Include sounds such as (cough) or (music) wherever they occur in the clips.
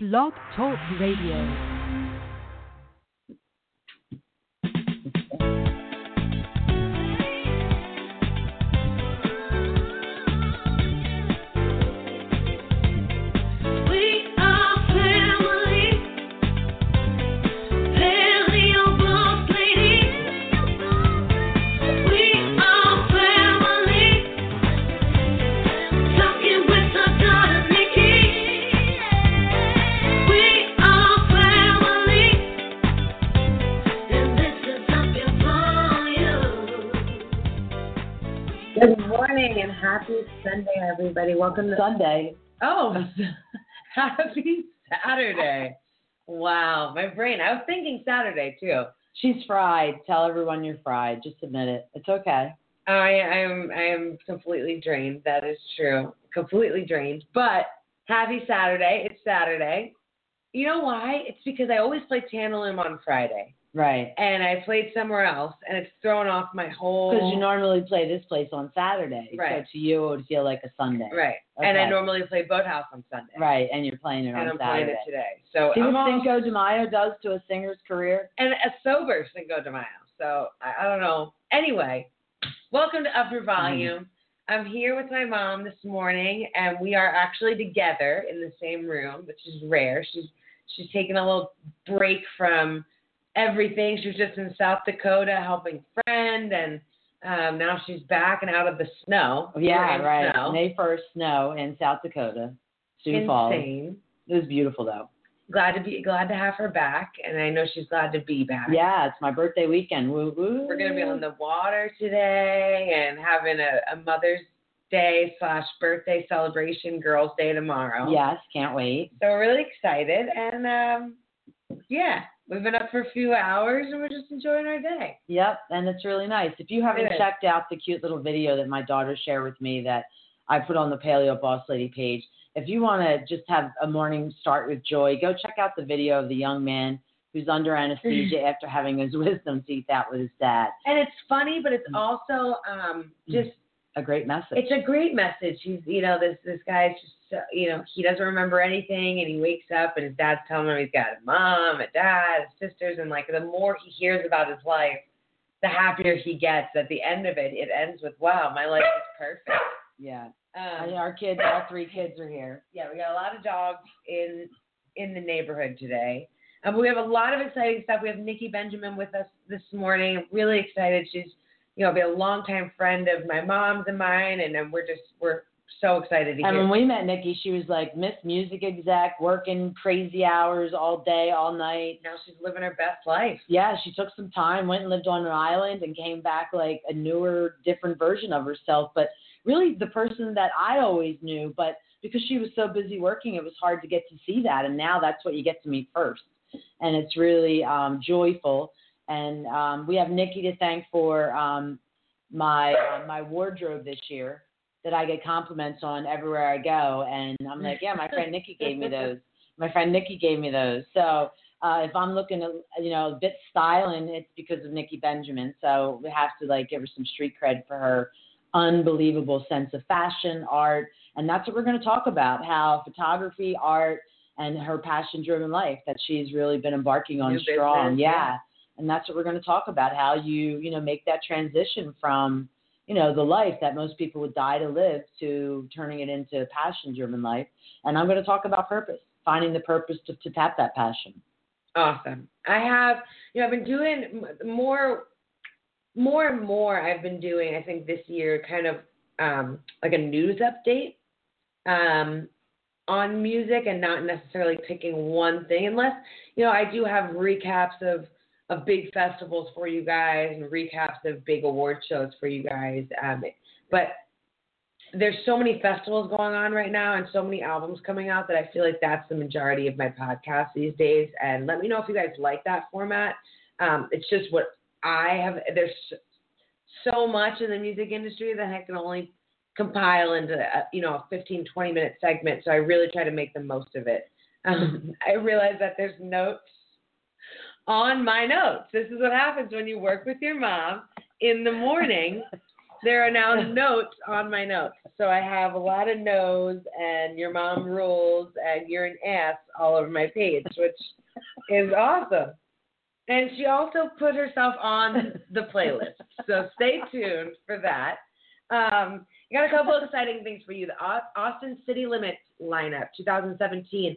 Blog Talk Radio. Sunday, everybody. Welcome to Sunday. Oh, (laughs) happy Saturday. Wow, my brain. I was thinking Saturday too. She's fried. Tell everyone you're fried. Just admit it. It's okay. I am I am completely drained. That is true. Completely drained. But happy Saturday. It's Saturday. You know why? It's because I always play Tantalum on Friday. Right. And I played somewhere else and it's thrown off my whole Because you normally play this place on Saturday. Right. So to you, it would feel like a Sunday. Right. And I normally play Boathouse on Sunday. Right. And you're playing it And on I'm playing it today. So See what all- Cinco de Mayo does to a singer's career? and a sober Cinco de Mayo. So I, I don't know. Anyway, welcome to Up Your Volume. Mm-hmm. I'm here with my mom this morning, and we are actually together in the same room, which is rare. She's she's taking a little break from everything. She was just in South Dakota helping friend, and um, now she's back and out of the snow. Yeah, right. Snow. May 1st, snow in South Dakota. Sioux Falls. Insane. It was beautiful, though. Glad to be glad to have her back, and I know she's glad to be back. Yeah, it's my birthday weekend. Woo woo. We're gonna be on the water today and having a, a Mother's Day slash birthday celebration, Girls' Day tomorrow. Yes, can't wait. So we're really excited, and um, yeah, we've been up for a few hours and we're just enjoying our day. Yep, and it's really nice. If you haven't checked out the cute little video that my daughter shared with me that I put on the Paleo Boss Lady page, if you want to just have a morning start with joy, go check out the video of the young man who's under anesthesia (laughs) after having his wisdom teeth out with his dad. And it's funny, but Mm. it's also um, just A great message. it's a great message. He's you know this this guy's just you know he doesn't remember anything, and he wakes up and his dad's telling him he's got a mom, a dad, sisters, and like the more he hears about his life, the happier he gets. At the end of it, it ends with wow, my life is perfect. yeah. Um, And our kids, all three kids are here. yeah, we got a lot of dogs in in the neighborhood today. Um, we have a lot of exciting stuff. We have Niki Benjamin with us this morning. I'm really excited. She's you know, be a longtime friend of my mom's and mine, and we're just we're so excited to get And hear. when we met Niki, she was like Miss Music Exec, working crazy hours all day, all night. now she's living her best life. yeah, she took some time, went and lived on an island, and came back like a newer, different version of herself. But really, the person that I always knew, but because she was so busy working, it was hard to get to see that. And now that's what you get to meet first, and it's really um, joyful. And um, we have Niki to thank for um, my uh, my wardrobe this year that I get compliments on everywhere I go. And I'm like, yeah, my friend Niki gave me those. My friend Niki gave me those. So uh, if I'm looking at you know a bit styling, it's because of Niki Benjamin. So we have to like give her some street cred for her unbelievable sense of fashion, art, and that's what we're going to talk about: how photography, art, and her passion-driven life that she's really been embarking on New strong. business, yeah. yeah. And that's what we're going to talk about: how you you know make that transition from you know the life that most people would die to live to turning it into a passion-driven life. And I'm going to talk about purpose, finding the purpose to, to tap that passion. Awesome. I have, you know, I've been doing more, more and more. I've been doing, I think this year, kind of um, like a news update um, on music, and not necessarily picking one thing. Unless, you know, I do have recaps of of big festivals for you guys and recaps of big award shows for you guys. Um, but there's so many festivals going on right now and so many albums coming out that I feel like that's the majority of my podcast these days. And let me know if you guys like that format. Um, it's just what I have. There's so much in the music industry that I can only compile into a, you know a 15 20 minute segment. So I really try to make the most of it. Um, (laughs) I realize that there's notes on my notes. This is what happens when you work with your mom in the morning (laughs) there are now notes on my notes. So I have a lot of no's and your mom rules and you're an ass all over my page, which is awesome. And she also put herself on the playlist. So stay tuned for that. Um, I got a couple of exciting things for you. The Austin City Limits lineup, 2017.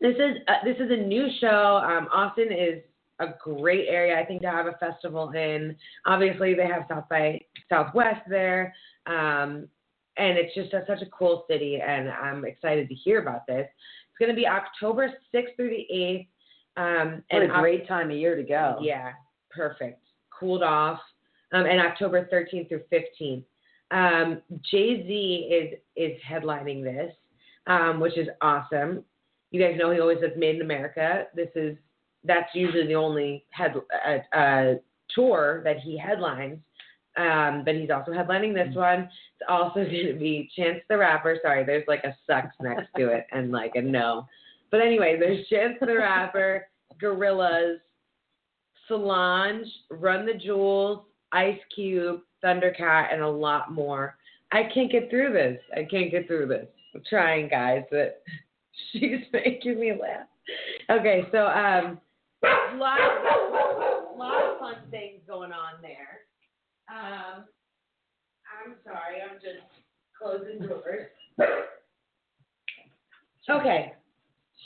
This is uh, this is a new show. Um, Austin is a great area, I think, to have a festival in. Obviously, they have South by Southwest there, um, and it's just a, such a cool city. And I'm excited to hear about this. It's going to be October 6th through the 8th. Um, What and a great time of year to go. yeah, perfect. Cooled off. Um, and October 13th through 15th. Um, Jay Z is is headlining this, um, which is awesome. You guys know he always does Made in America. This is that's usually the only head uh, uh, tour that he headlines. Um, but he's also headlining this one. It's also (laughs) going to be Chance the Rapper. Sorry, there's like a sucks next to it and like a no. But anyway, there's Chance the Rapper, (laughs) Gorillaz, Solange, Run the Jewels, Ice Cube, Thundercat, and a lot more. I can't get through this. I can't get through this. I'm trying, guys, but (laughs) she's making me laugh. Okay, so um, lot, lot of fun things going on there. Um, I'm sorry, I'm just closing doors. Okay,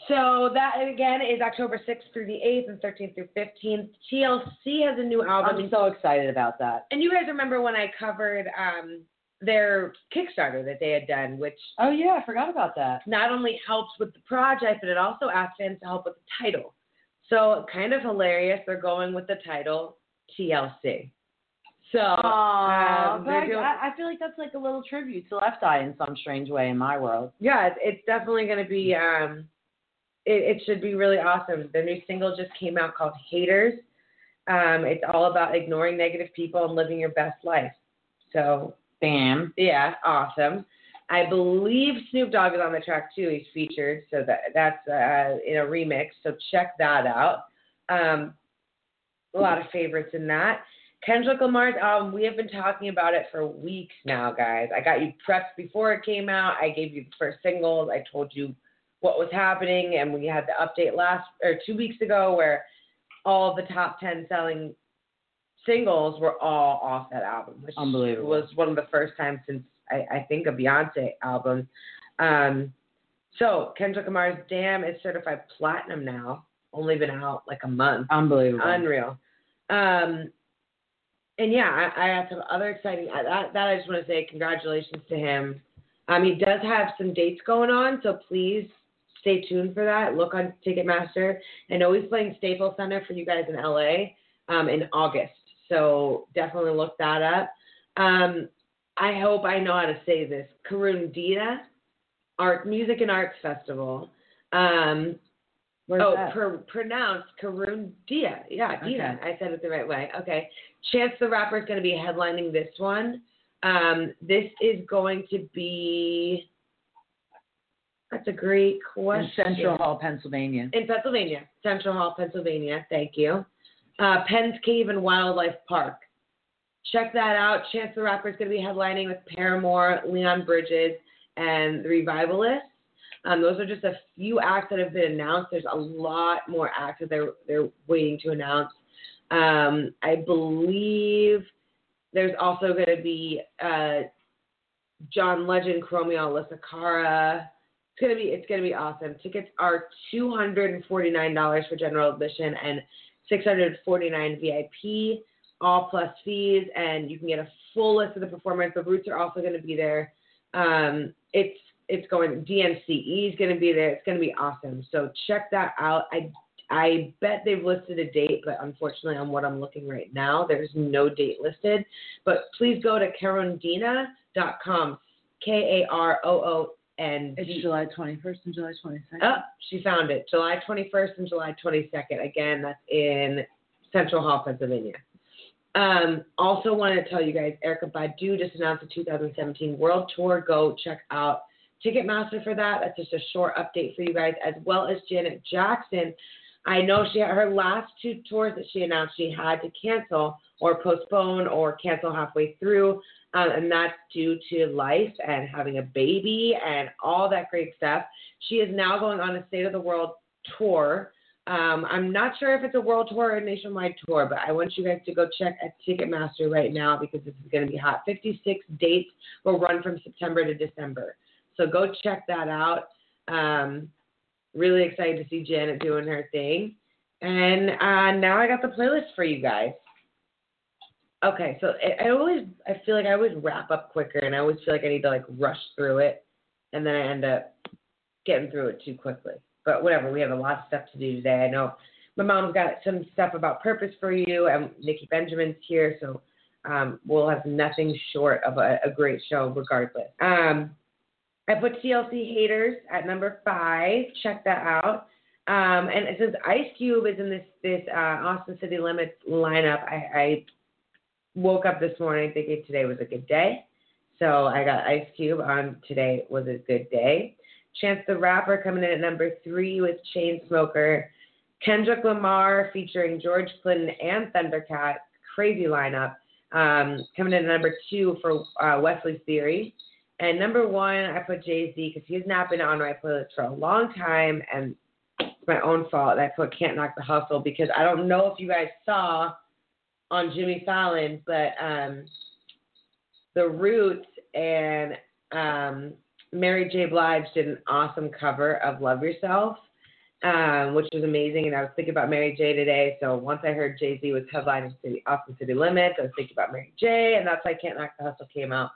so that again is October 6th through the 8th and 13th through 15th. TLC has a new album. I'm so excited about that. and you guys remember when I covered um, their Kickstarter that they had done, which Oh yeah, I forgot about that. not only helps with the project, but it also asked fans to help with the title. So kind of hilarious. They're going with the title TLC. So Aw, um, but I, doing- I I feel like that's like a little tribute to Left Eye in some strange way in my world. yeah, it's, it's definitely going to be. Um, it, it should be really awesome. The new single just came out called Haters. Um, it's all about ignoring negative people and living your best life. So Yeah, awesome. I believe Snoop Dogg is on the track too. He's featured, so that that's uh, in a remix. So check that out. Um, a lot of favorites in that. Kendrick Lamar's album. We have been talking about it for weeks now, guys. I got you prepped before it came out. I gave you the first singles. I told you what was happening, and we had the update last or two weeks ago where all the top ten selling singles were all off that album, which Unbelievable. was one of the first times since I, I think a Beyonce album. Um, so Kendrick Lamar's "Damn" is certified platinum now. Only been out like a month. Unbelievable. Unreal. Um, and yeah, I, I have some other exciting. That, that I just want to say congratulations to him. Um, he does have some dates going on, so please stay tuned for that. Look on Ticketmaster. I know he's playing Staples Center for you guys in LA um, in August, so definitely look that up. Um, I hope I know how to say this. Karoondinha Art Music and Arts Festival. Um, Where's oh, pr- pronounced Karun Dia. Yeah, Dia. Okay. I said it the right way. Okay. Chance the Rapper is going to be headlining this one. Um, this is going to be. That's a great in question. Centre Hall, Pennsylvania. In Pennsylvania, Centre Hall, Pennsylvania. Thank you. Uh, Penn's Cave and Wildlife Park. Check that out. Chance the Rapper is going to be headlining with Paramore, Leon Bridges, and the Revivalists. Um, those are just a few acts that have been announced. There's a lot more acts that they're they're waiting to announce. Um, I believe there's also going to be uh, John Legend, Chromeo, Alessia Cara. It's gonna be it's gonna be awesome. Tickets are two hundred and forty nine dollars for general admission and six hundred forty nine VIP, all plus fees, and you can get a full list of the performers. The Roots are also going to be there. Um, it's it's going DNCE is going to be there. It's going to be awesome. So check that out. I I bet they've listed a date, but unfortunately, on what I'm looking right now, there's no date listed. But please go to karoondinha.com. K A R O O N It's. July 21st and July 22nd. Oh, she found it. July 21st and July 22nd. Again, that's in Centre Hall, Pennsylvania. Um, also wanted to tell you guys, Erykah Badu just announced the 2017 World Tour. Go check out Ticketmaster for that. That's just a short update for you guys, as well as Janet Jackson. I know she had her last two tours that she announced she had to cancel. or postpone or cancel halfway through. Um, and that's due to life and having a baby and all that great stuff. She is now going on a State of the World tour. Um, I'm not sure if it's a world tour or a nationwide tour, but I want you guys to go check at Ticketmaster right now because this is going to be hot. 56 dates will run from September to December. So go check that out. Um, really excited to see Janet doing her thing. And uh, now I got the playlist for you guys. Okay, so I, always I feel like I always wrap up quicker, and I always feel like I need to like rush through it, and then I end up getting through it too quickly. But whatever, we have a lot of stuff to do today. I know my mom's got some stuff about purpose for you, and Niki Benjamin's here, so um, we'll have nothing short of a, a great show regardless. Um, I put TLC Haters at number five. Check that out. Um, and since Ice Cube is in this this uh, Austin City Limits lineup, I, I woke up this morning thinking today was a good day. So I got Ice Cube on today was a good day. Chance the Rapper coming in at number three with Chainsmoker. Kendrick Lamar featuring George Clinton and Thundercat. Crazy lineup. Um, coming in at number two for uh, Wesley's Theory. And number one, I put Jay Z because he's not been on my playlist for a long time, and it's my own fault. I put Can't Knock the Hustle because I don't know if you guys saw on Jimmy Fallon, but um, The Roots and um, Mary J. Blige did an awesome cover of Love Yourself, um, which was amazing. And I was thinking about Mary J. today. So once I heard Jay Z was headlining City, Austin City Limits, I was thinking about Mary J. And that's why Can't Knock the Hustle came out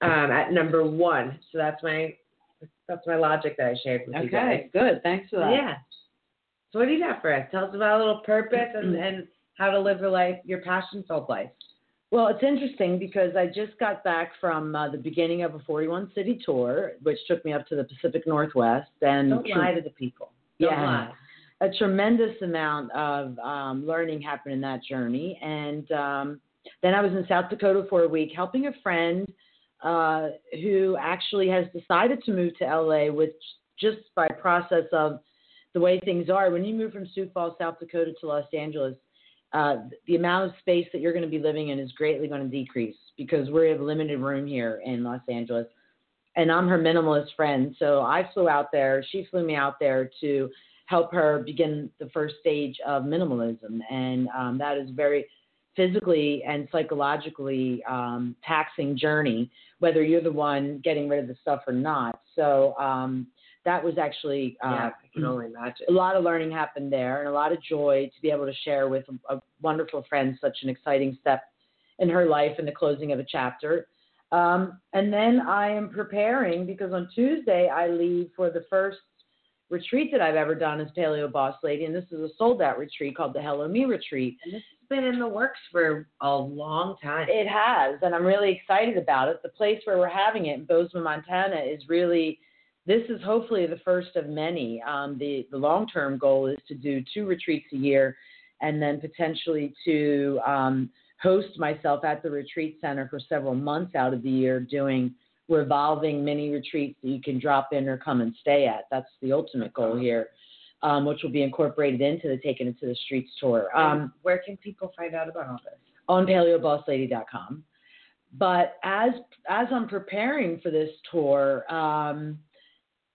um, at number one. So that's my that's my logic that I shared with you guys. Okay, good. Thanks for that. Yeah. So what do you got for us? Tell us about a little purpose and, and how to live your life, your passion filled life. Well, it's interesting because I just got back from uh, the beginning of a 41 city tour, which took me up to the Pacific Northwest, and Don't lie to the people. Don't Yeah. lie. a tremendous amount of um, learning happened in that journey. And um, then I was in South Dakota for a week helping a friend uh, who actually has decided to move to LA, which just by process of the way things are. When you move from Sioux Falls, South Dakota to Los Angeles, uh, the amount of space that you're going to be living in is greatly going to decrease because we have limited room here in Los Angeles. And I'm her minimalist friend, so I flew out there. She flew me out there to help her begin the first stage of minimalism, and um, that is very physically and psychologically um, taxing journey, whether you're the one getting rid of the stuff or not. So um, that was actually uh, yeah, I can only imagine. a lot of learning happened there and a lot of joy to be able to share with a, a wonderful friend such an exciting step in her life and the closing of a chapter. Um, and then I am preparing because on Tuesday I leave for the first retreat that I've ever done as Paleo Boss Lady, and this is a sold out retreat called the Hello Me Retreat. And this has been in the works for a long time. It has, and I'm really excited about it. The place where we're having it in Bozeman, Montana, is really. This is hopefully the first of many. Um, the the long term goal is to do two retreats a year, and then potentially to um, host myself at the retreat center for several months out of the year, doing revolving mini retreats that you can drop in or come and stay at. That's the ultimate goal here, um, which will be incorporated into the Taking It to the Streets tour. Um, Where can people find out about all this? on paleobosslady.com. But as as I'm preparing for this tour, um,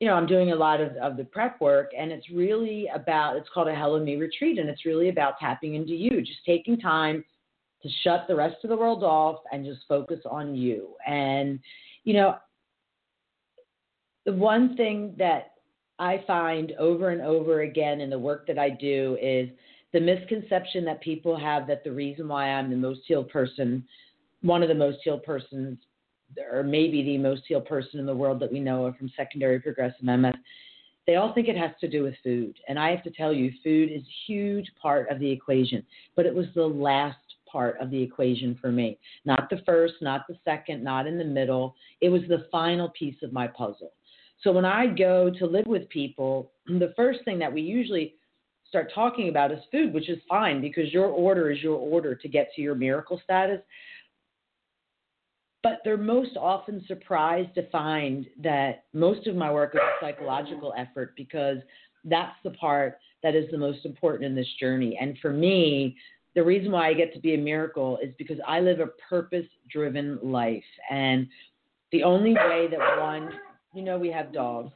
you know, I'm doing a lot of, of the prep work, and it's really about it's called a Hello Me retreat, and it's really about tapping into you, just taking time to shut the rest of the world off and just focus on you. And you know, the one thing that I find over and over again in the work that I do is the misconception that people have that the reason why I'm the most healed person, one of the most healed persons, or maybe the most healed person in the world that we know of from secondary progressive MS, they all think it has to do with food. And I have to tell you, food is a huge part of the equation, but it was the last part of the equation for me. Not the first, not the second, not in the middle. It was the final piece of my puzzle. So when I go to live with people, (clears throat) the first thing that we usually start talking about is food, which is fine because your order is your order to get to your miracle status. But they're most often surprised to find that most of my work is a psychological effort because that's the part that is the most important in this journey. And for me, the reason why I get to be a miracle is because I live a purpose driven life. And the only way that one, you know, we have dogs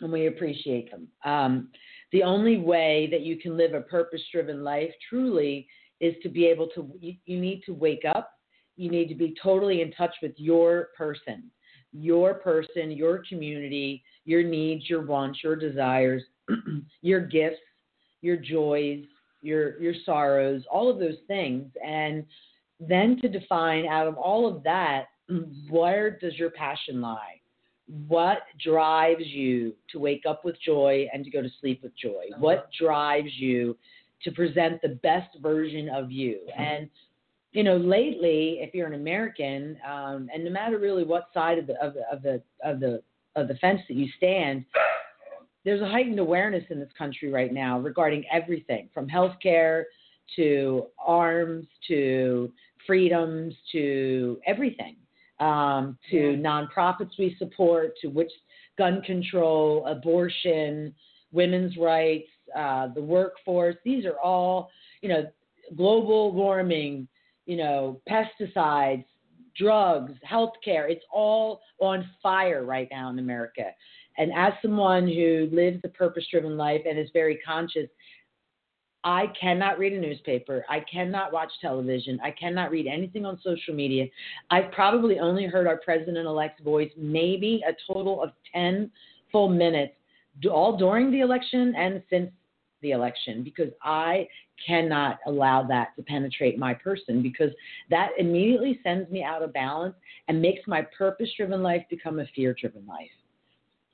and we appreciate them. Um, the only way that you can live a purpose driven life truly is to be able to, you, you need to wake up. You need to be totally in touch with your person, your person, your community, your needs, your wants, your desires, (clears throat) your gifts, your joys, your your sorrows, all of those things, and then to define out of all of that, where does your passion lie? What drives you to wake up with joy and to go to sleep with joy? What uh-huh. drives you to present the best version of you? Uh-huh. And you know, lately, if you're an American, um, and no matter really what side of the of the of the of the of the fence that you stand, there's a heightened awareness in this country right now regarding everything from healthcare to arms to freedoms to everything, um, to nonprofits we support, to which gun control, abortion, women's rights, uh, the workforce. These are all, you know, global warming, you know, pesticides, drugs, healthcare. It's all on fire right now in America. And as someone who lives a purpose driven life and is very conscious, I cannot read a newspaper. I cannot watch television. I cannot read anything on social media. I've probably only heard our president elect's voice maybe a total of 10 full minutes, all during the election and since the election, because I cannot allow that to penetrate my person because that immediately sends me out of balance and makes my purpose driven life become a fear driven life.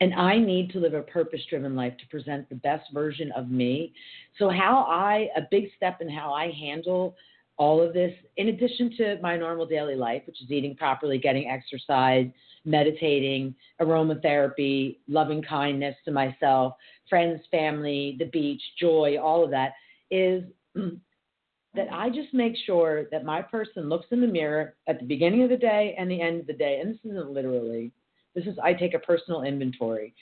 And I need to live a purpose driven life to present the best version of me. So, how I, a big step in how I handle all of this, in addition to my normal daily life, which is eating properly, getting exercise, meditating, aromatherapy, loving kindness to myself, friends, family, the beach, joy, all of that, is (clears throat) that I just make sure that my person looks in the mirror at the beginning of the day and the end of the day. And this isn't literally, this is, I take a personal inventory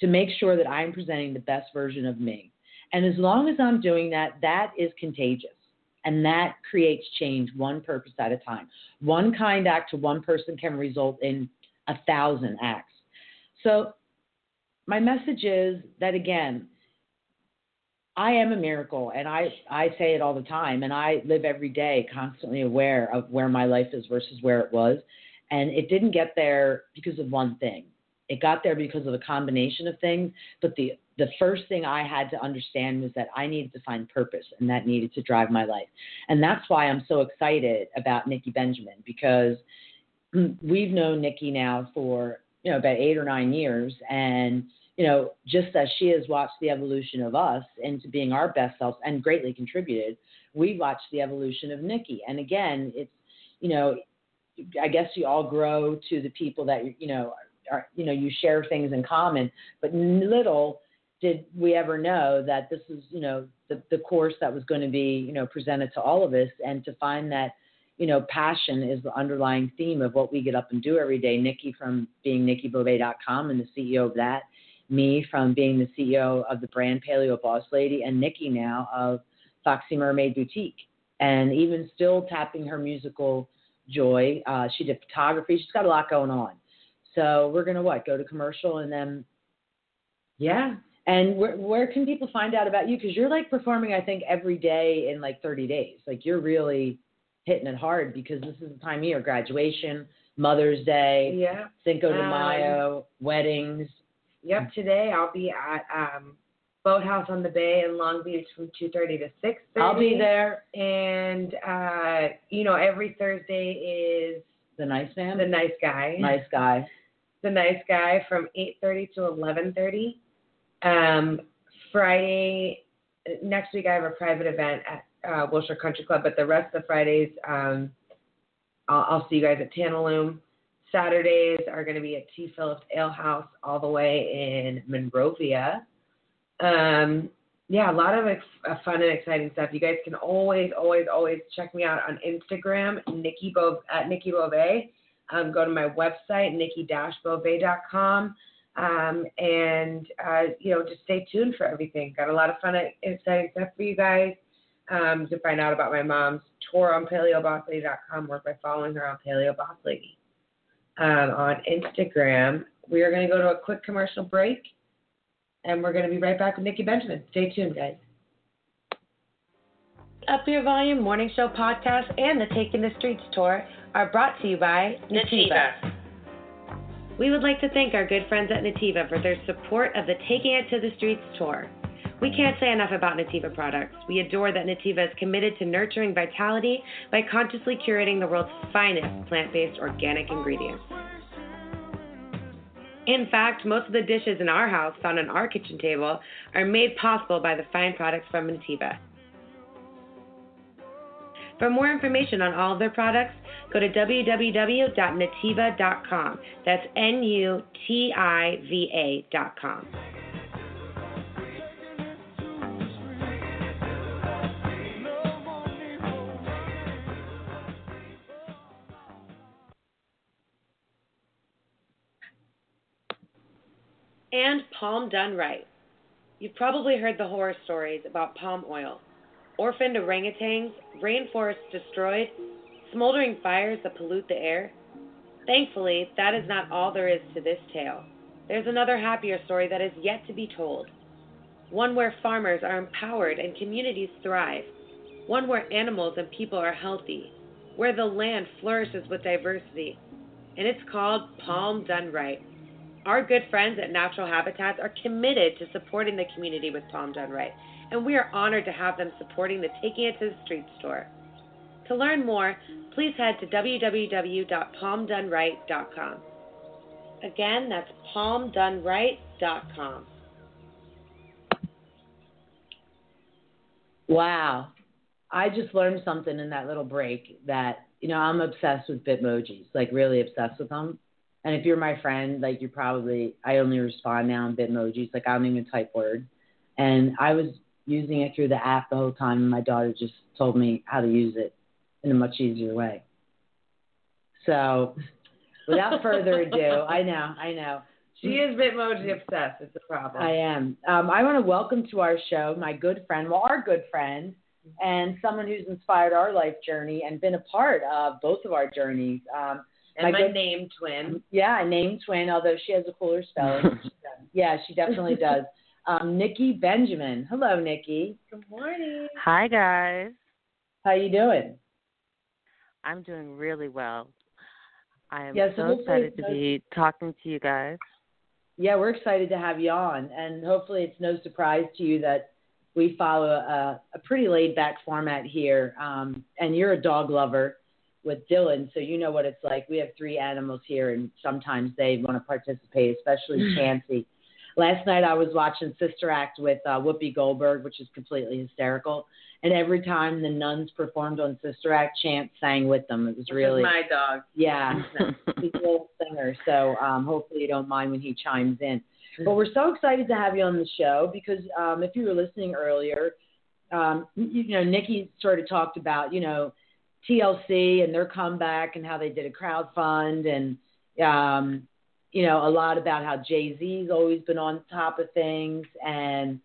to make sure that I'm presenting the best version of me. And as long as I'm doing that, that is contagious. And that creates change one purpose at a time. One kind act to one person can result in a thousand acts. So, my message is that again, I am a miracle, and I, I say it all the time, and I live every day constantly aware of where my life is versus where it was. And it didn't get there because of one thing. It got there because of a combination of things. But the, the first thing I had to understand was that I needed to find purpose, and that needed to drive my life. And that's why I'm so excited about Niki Benjamin because we've known Niki now for you know about eight or nine years, and you know just as she has watched the evolution of us into being our best selves and greatly contributed, we watched the evolution of Niki. And again, it's you know I guess you all grow to the people that you know are you know you share things in common, but little did we ever know that this is you know the the course that was going to be you know presented to all of us, and to find that you know passion is the underlying theme of what we get up and do every day. Nikki from being NikkiBove.com and the CEO of that, me from being the CEO of the brand Paleo Boss Lady, and Niki now of Foxy Mermaid Boutique, and even still tapping her musical joy. Uh, she did photography. She's got a lot going on. So we're gonna what? Go to commercial and then, yeah. And where where can people find out about you? Because you're like performing, I think, every day in like 30 days. Like you're really hitting it hard because this is the time of year: graduation, Mother's Day, Yeah. Cinco de Um, Mayo, weddings. Yep. Today I'll be at um, Boathouse on the Bay in Long Beach from 2:30 to 6:30. I'll be there. And uh, you know, every Thursday is The nice man, the nice guy. nice guy. The nice guy from 8:30 to 11:30. Um, Friday next week I have a private event at uh, Wilshire Country Club, but the rest of the Fridays um, I'll, I'll see you guys at Tantalum. Saturdays are going to be at T. Phillips Ale House all the way in Monrovia. Um, yeah, a lot of ex- uh, fun and exciting stuff. You guys can always, always, always check me out on Instagram, Nikki Bo- at Nikki Bove. Um, go to my website, nikki-bove.com. Um, and, uh, you know, just stay tuned for everything. Got a lot of fun and exciting stuff for you guys. um, to find out about my mom's tour on paleobosslady.com or by following her on Paleo um, on Instagram. We are going to go to a quick commercial break, and we're going to be right back with Niki Benjamin. Stay tuned, guys. Up Your Volume Morning Show podcast and the Taking the Streets tour are brought to you by Nutiva. We would like to thank our good friends at Nutiva for their support of the Taking It to the Streets tour. We can't say enough about Nutiva products. We adore that Nutiva is committed to nurturing vitality by consciously curating the world's finest plant based organic ingredients. In fact, most of the dishes in our house found on our kitchen table are made possible by the fine products from Nutiva. For more information on all of their products, go to www.nutiva.com. That's N U T I V A.com. And palm done right. You've probably heard the horror stories about palm oil orphaned orangutans, rainforests destroyed, smoldering fires that pollute the air. Thankfully, that is not all there is to this tale. There's another happier story that is yet to be told. One where farmers are empowered and communities thrive. One where animals and people are healthy. Where the land flourishes with diversity. And it's called Palm Done Right. Our good friends at Natural Habitats are committed to supporting the community with Palm Done Right, and we are honored to have them supporting the Taking It to the Streets tour. To learn more, please head to www.palmdoneright.com. Again, that's palmdoneright.com. Wow. I just learned something in that little break that, you know, I'm obsessed with Bitmojis, like really obsessed with them. And if you're my friend, like you're probably, I only respond now in Bitmojis, like I don't even type word. And I was using it through the app the whole time, and my daughter just told me how to use it in a much easier way. So, without (laughs) further ado, I know, I know. She is Bitmoji obsessed. It's a problem. I am. Um, I want to welcome to our show my good friend, well, our good friend, and someone who's inspired our life journey and been a part of both of our journeys. Um, and my, good- name twin. yeah, I named twin, although she has a cooler spelling. (laughs) yeah, she definitely does. Um, Niki Benjamin. Hello, Niki. Good morning. Hi guys. How you doing? I'm doing really well. I am Yeah, so so excited to no- be talking to you guys. Yeah, we're excited to have you on, and hopefully it's no surprise to you that we follow a, a pretty laid back format here. Um, and you're a dog lover with Dylan, so you know what it's like. We have three animals here, and sometimes they want to participate, especially (laughs) Chansey. Last night I was watching Sister Act with uh, Whoopi Goldberg, which is completely hysterical. And every time the nuns performed on Sister Act, Chance sang with them. It was really my dog. yeah. (laughs) He's a little singer, so um, hopefully you don't mind when he chimes in. But we're so excited to have you on the show because um, if you were listening earlier, um, you, you know, Nikki sort of talked about, you know, TLC and their comeback and how they did a crowd fund and, um, you know, a lot about how Jay Z's always been on top of things and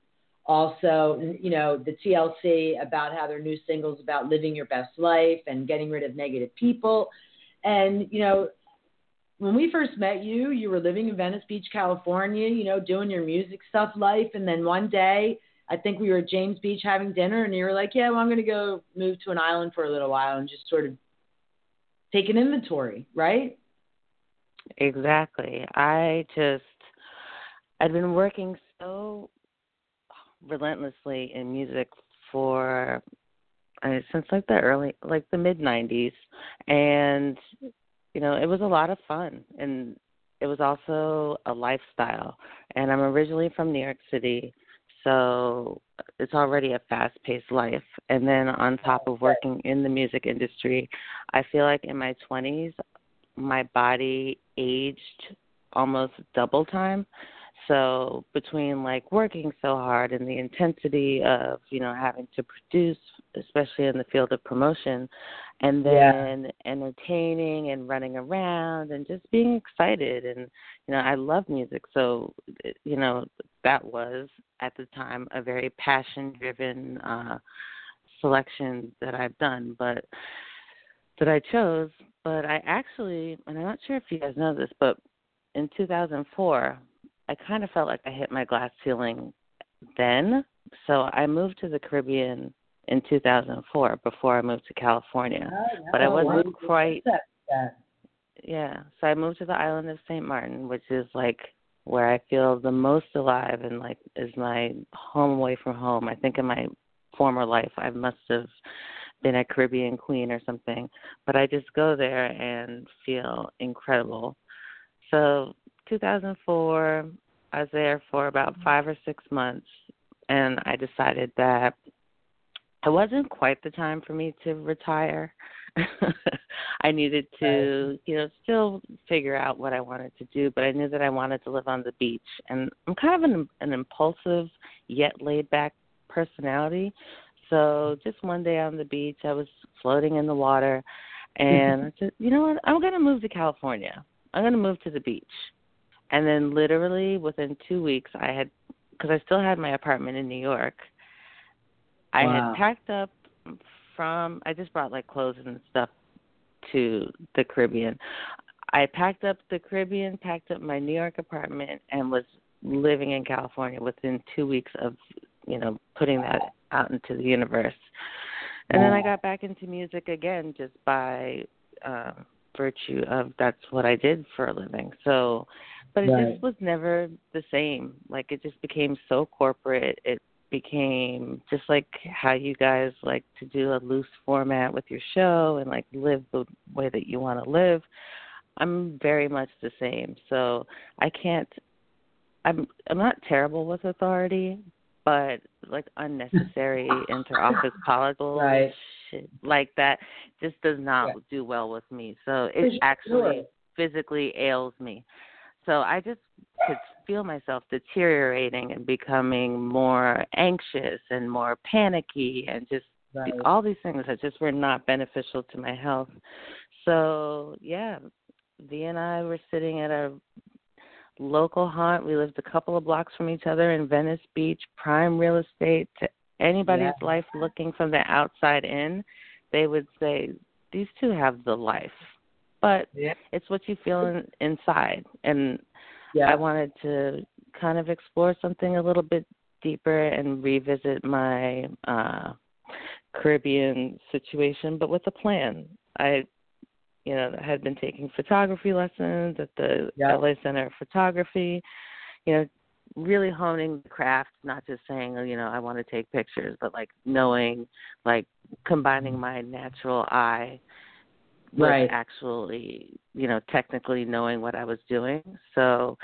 also, you know, the TLC about how their new singles about living your best life and getting rid of negative people. And, you know, when we first met you, you were living in Venice Beach, California, you know, doing your music stuff life. And then one day, I think we were at James Beach having dinner, and you were like, yeah, well, I'm going to go move to an island for a little while and just sort of take an inventory, right? Exactly. I just I'd been working so relentlessly in music for uh, since like the early like the mid 90s and you know it was a lot of fun. And it was also a lifestyle. And I'm originally from New York City so it's already a fast paced life. And then on top of working in the music industry I feel like in my 20s my body aged almost double time. So between like working so hard and the intensity of you know having to produce especially in the field of promotion and Yeah. then entertaining and running around and just being excited and you know I love music. So you know that was at the time a very passion driven uh selection that I've done, but that I chose. But I actually, and I'm not sure if you guys know this, but in 2004, I kind of felt like I hit my glass ceiling then. So I moved to the Caribbean in 2004 before I moved to California. But I Oh, wasn't wow. quite yeah. So I moved to the island of St. Martin, which is like where I feel the most alive and like is my home away from home. I think in my former life I must have been a Caribbean queen or something. But I just go there and feel incredible. So 2004, I was there for about five or six months, and I decided that it wasn't quite the time for me to retire. (laughs) I needed to, you know, still figure out what I wanted to do, but I knew that I wanted to live on the beach. And I'm kind of an, an impulsive yet laid back personality. So just one day on the beach, I was floating in the water, and I said, you know what? I'm going to move to California. I'm going to move to the beach. And then literally within two weeks, I had, because I still had my apartment in New York. I Wow. had packed up from. I just brought like clothes and stuff to the Caribbean. I packed up the Caribbean, packed up my New York apartment, and was living in California within two weeks of, you know, putting that out into the universe. And then I got back into music again just by uh, virtue of that's what I did for a living. So, but it Right. just was never the same. Like it just became so corporate. It became just like how you guys like to do a loose format with your show and like live the way that you want to live. I'm very much the same. So I can't I'm I'm not terrible with authority, but like unnecessary (laughs) interoffice politics Right. shit like that just does not Yeah. do well with me. So For it sure. actually physically ails me. So I just could feel myself deteriorating and becoming more anxious and more panicky and just Right. all these things that just were not beneficial to my health. So yeah, V and I were sitting at a local haunt. We lived a couple of blocks from each other in Venice Beach, prime real estate. To anybody's Yeah. life looking from the outside in, they would say these two have the life, but Yeah. it's what you feel in, inside. And Yeah. I wanted to kind of explore something a little bit deeper and revisit my uh Caribbean situation, but with a plan. I, you know, that had been taking photography lessons at the Yeah. LA Center of Photography, you know, really honing the craft, not just saying, oh, you know, I want to take pictures, but like knowing, like combining my natural eye with Right. actually, you know, technically knowing what I was doing. So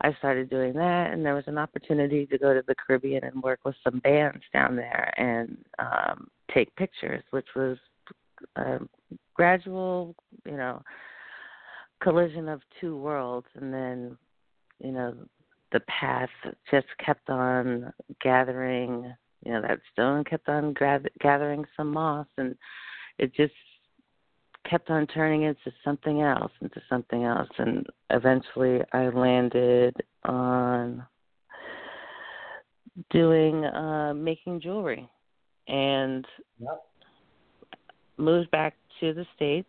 I started doing that, and there was an opportunity to go to the Caribbean and work with some bands down there and um, take pictures, which was a gradual, you know, collision of two worlds, and then, you know, the path just kept on gathering. You know, that stone kept on gra- gathering some moss, and it just kept on turning into something else, into something else, and eventually I landed on doing uh making jewelry and Yep. Moved back to the states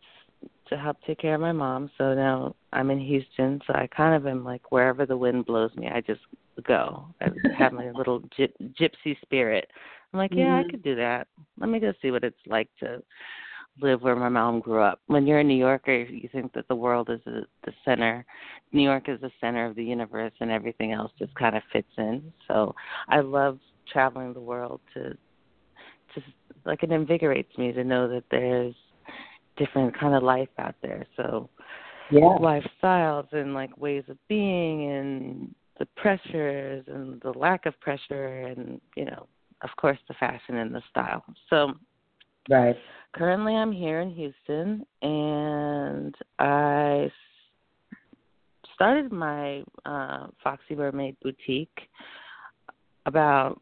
to help take care of my mom. So now i'm in houston. So i kind of am like wherever the wind blows me i just go. I have my (laughs) little gyp- gypsy spirit. I'm like yeah Mhm. i could do that. Let me go see what it's like to live where my mom grew up. When you're a new yorker you think that the world is the the center new york is the center of the universe and everything else just kind of fits in. So i love traveling the world to just like it invigorates me to know that there's different kind of life out there. So Yeah. lifestyles and like ways of being and the pressures and the lack of pressure and you know, of course the fashion and the style. So Right. currently I'm here in Houston and i started my uh Foxy Mermaid boutique about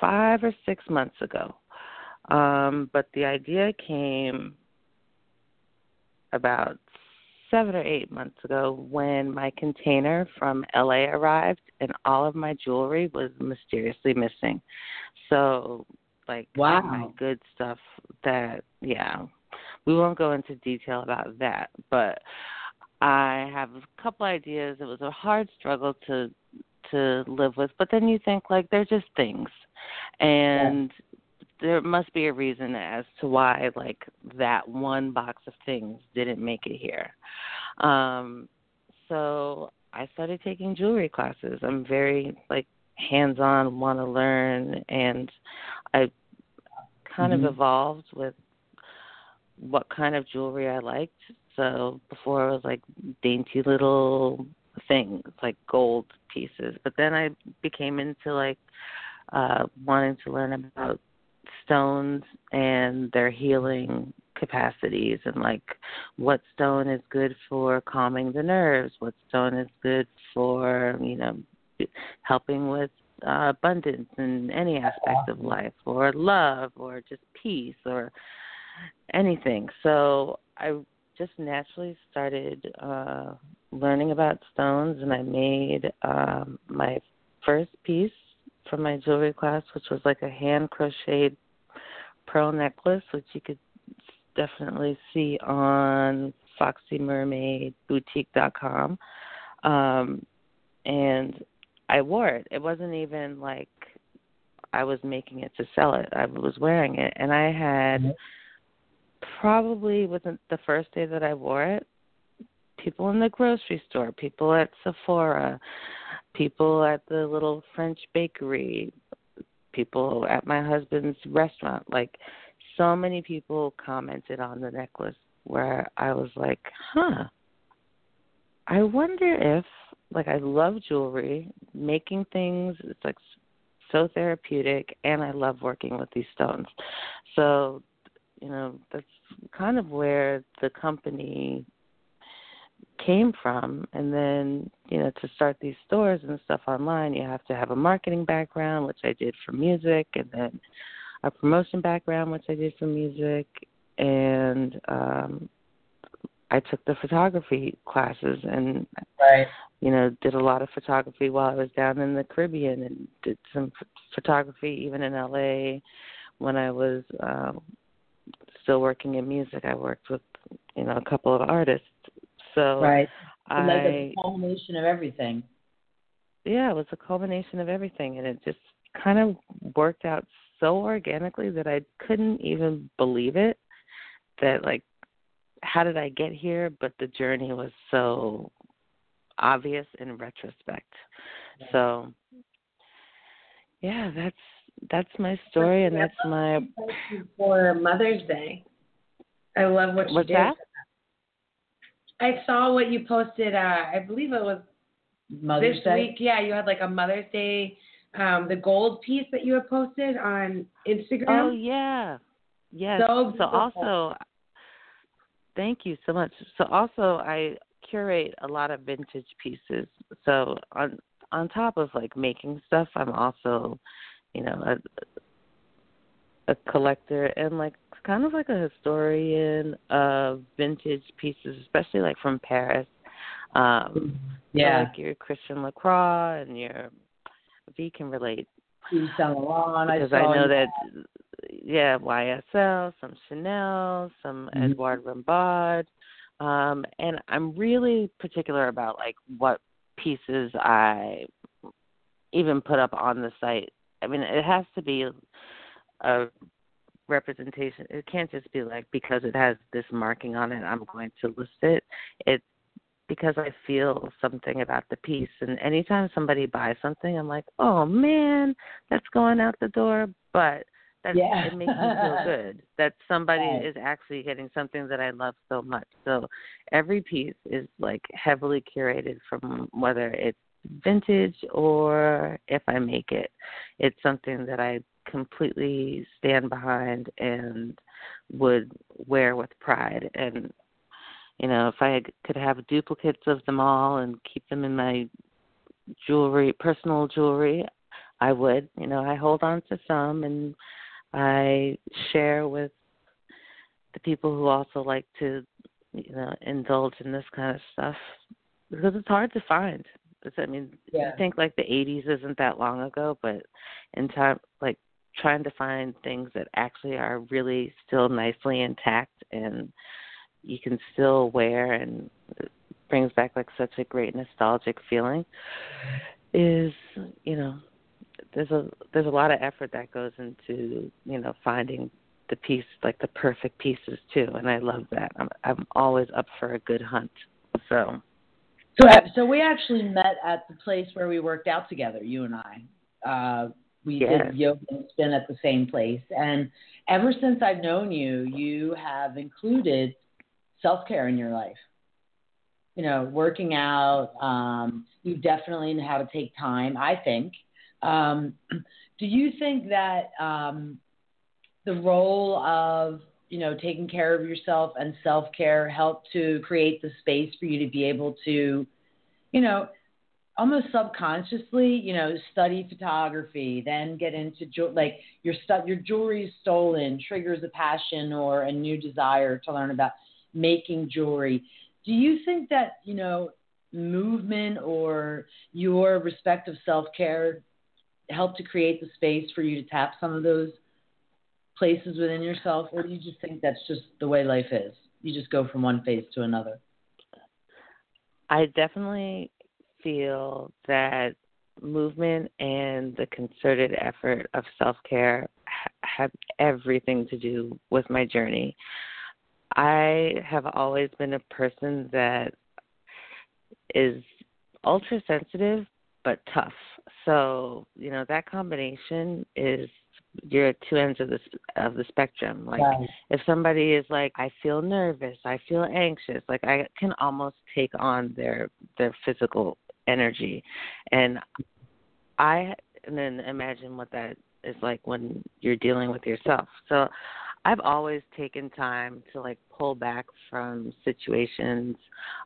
5 or 6 months ago. Um but the idea came about 7 or 8 months ago when my container from LA arrived and all of my jewelry was mysteriously missing. So Like Wow. my good stuff that yeah. We won't go into detail about that, but I have a couple ideas. It was a hard struggle to to live with, but then you think like they're just things. And there must be a reason as to why like that one box of things didn't make it here. Um so I started taking jewelry classes. I'm very like hands on, want to learn and I kind Mhm. of evolved with what kind of jewelry I liked. So before it was like dainty little things, like gold pieces. But then I became into like uh wanting to learn about stones and their healing capacities and like what stone is good for calming the nerves, what stone is good for, you know, helping with uh, abundance in any aspect of life or love or just peace or anything. So I just naturally started uh learning about stones and I made um my first piece from my jewelry class which was like a hand crocheted pearl necklace which you could definitely see on foxymermaidboutique.com um and I wore it. It wasn't even like I was making it to sell it. I was wearing it and I had Mhm. probably within the first day that I wore it, people in the grocery store, people at Sephora, people at the little French bakery, people at my husband's restaurant, like so many people commented on the necklace where I was like, "Huh. I wonder if like I love jewelry, making things it's like so therapeutic and I love working with these stones. So, you know, that's kind of where the company came from and then, you know, to start these stores and stuff online, you have to have a marketing background, which I did for music and then a promotion background which I did for music and um I took the photography classes and Right. you know, did a lot of photography while I was down in the Caribbean and did some photography even in LA when I was um still working in music. I worked with, you know, a couple of artists. So Right. I like a culmination of everything. yeah, it was a culmination of everything and it just kind of worked out so organically that I couldn't even believe it that like how did I get here? But the journey was so obvious in retrospect. So yeah, that's that's my story and that's my for Mother's Day. I love what you what's did. that? I saw what you posted. Uh, I believe it was Mother's this Day. week. Yeah, you had like a Mother's Day, um, the gold piece that you had posted on Instagram. Oh yeah. Yes. So so also thank you so much. So also I curate a lot of vintage pieces. So on on top of like making stuff, I'm also, you know, a a collector and like kind of like a historian of vintage pieces, especially like from Paris. Um so Yeah. like your Christian Lacroix and your V can relate Yves Saint Laurent. I because saw I know that yeah, YSL, some Chanel, some Mhm. Edouard Rambaud, um, and I'm really particular about like what pieces I even put up on the site. I mean, it has to be a representation. It can't just be like because it has this marking on it, I'm going to list it. It's because I feel something about the piece. And anytime somebody buys something, I'm like, oh man, that's going out the door. But that Yeah. it makes me feel (laughs) good that somebody Right. is actually getting something that I love so much. So every piece is like heavily curated from whether it's vintage or if I make it. It's something that I completely stand behind and would wear with pride. And you know if i could have duplicates of them all and keep them in my jewelry personal jewelry i would. You know i hold on to some and i share with the people who also like to you know indulge in this kind of stuff because it's hard to find. I mean Yeah. you think like the 80s isn't that long ago but in time like trying to find things that actually are really still nicely intact and you can still wear and it brings back like such a great nostalgic feeling is you know there's a there's a lot of effort that goes into you know finding the piece like the perfect pieces too and i love that i'm i'm always up for a good hunt so So, so we actually met at the place where we worked out together, you and I. Uh, we Yes. did yoga and spin at the same place, and ever since I've known you, you have included self care in your life. You know, working out. Um, you definitely know how to take time. I think. Um, (clears throat) do you think that um, the role of you know taking care of yourself and self care help to create the space for you to be able to, you know, almost subconsciously, you know, study photography, then get into ju- like your stuff, your jewelry stolen triggers a passion or a new desire to learn about making jewelry. Do you think that you know movement or your respective self care help to create the space for you to tap some of those places within yourself, or do you just think that's just the way life is? You just go from one phase to another. I definitely feel that movement and the concerted effort of self care ha- had everything to do with my journey. I have always been a person that is ultra sensitive but tough. So, you know, that combination is you're at two ends of the of the spectrum. Like Right. if somebody is like i feel nervous i feel anxious like i can almost take on their their physical energy and i and then imagine what that is like when you're dealing with yourself so i've always taken time to like pull back from situations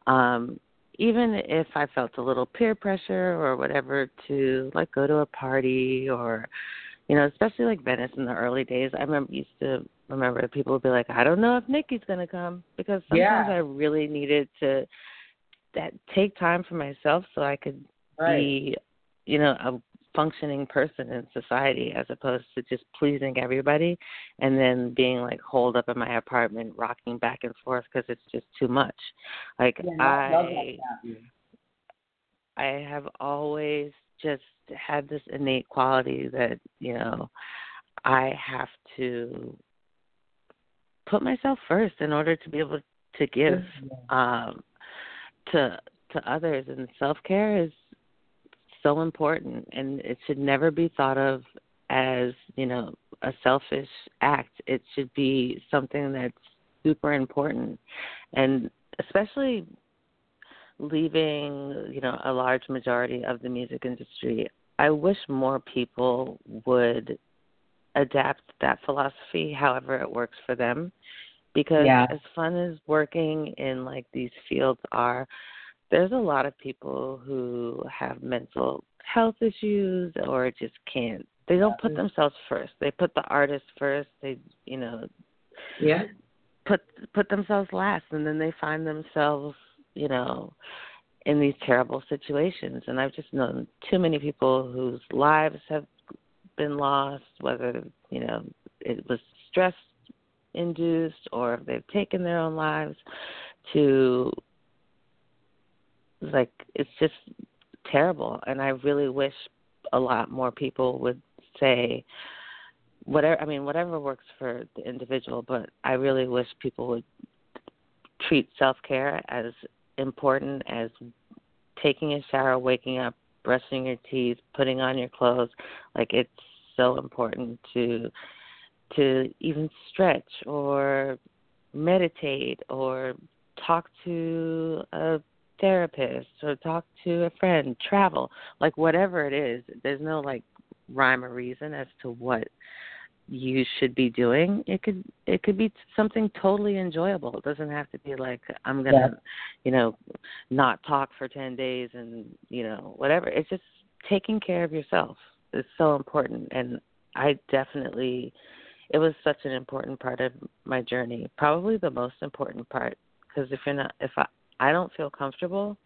um even if i felt a little peer pressure or whatever to like go to a party or you know, especially like Venice in the early days. I remember used to remember people would be like, I don't know if Niki's gonna come because sometimes Yeah. I really needed to that take time for myself so I could Right. be, you know, a functioning person in society as opposed to just pleasing everybody and then being like holed up in my apartment rocking back and forth because it's just too much. Like Yeah, I I. I have always just had this innate quality that, you know, I have to put myself first in order to be able to give um to to others and self-care is so important and it should never be thought of as, you know, a selfish act. It should be something that's super important and especially leaving, you know, a large majority of the music industry, I wish more people would adapt that philosophy however it works for them. Because Yeah. as fun as working in like these fields are, there's a lot of people who have mental health issues or just can't they don't put themselves first. They put the artist first. They you know, Yeah. put put themselves last and then they find themselves you know in these terrible situations and i've just known too many people whose lives have been lost whether you know it was stress induced or if they've taken their own lives to like it's just terrible and i really wish a lot more people would say whatever I mean whatever works for the individual, but I really wish people would treat self-care as important as taking a shower, waking up, brushing your teeth, putting on your clothes. Like it's so important to to even stretch or meditate or talk to a therapist or talk to a friend, travel, like whatever it is. There's no like rhyme or reason as to what you should be doing it could it could be something totally enjoyable it doesn't have to be like i'm going to Yeah. you know not talk for 10 days and you know whatever it's just taking care of yourself is so important and i definitely it was such an important part of my journey probably the most important part because if you're not if i i don't feel comfortable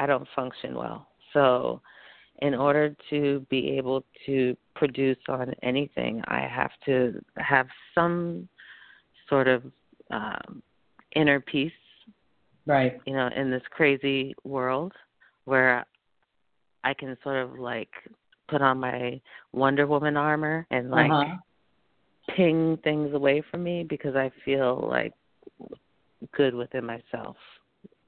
i don't function well so in order to be able to produce on anything, I have to have some sort of um, inner peace, Right. you know, in this crazy world where I can sort of like put on my Wonder Woman armor and like uh-huh. Ping things away from me because I feel like good within myself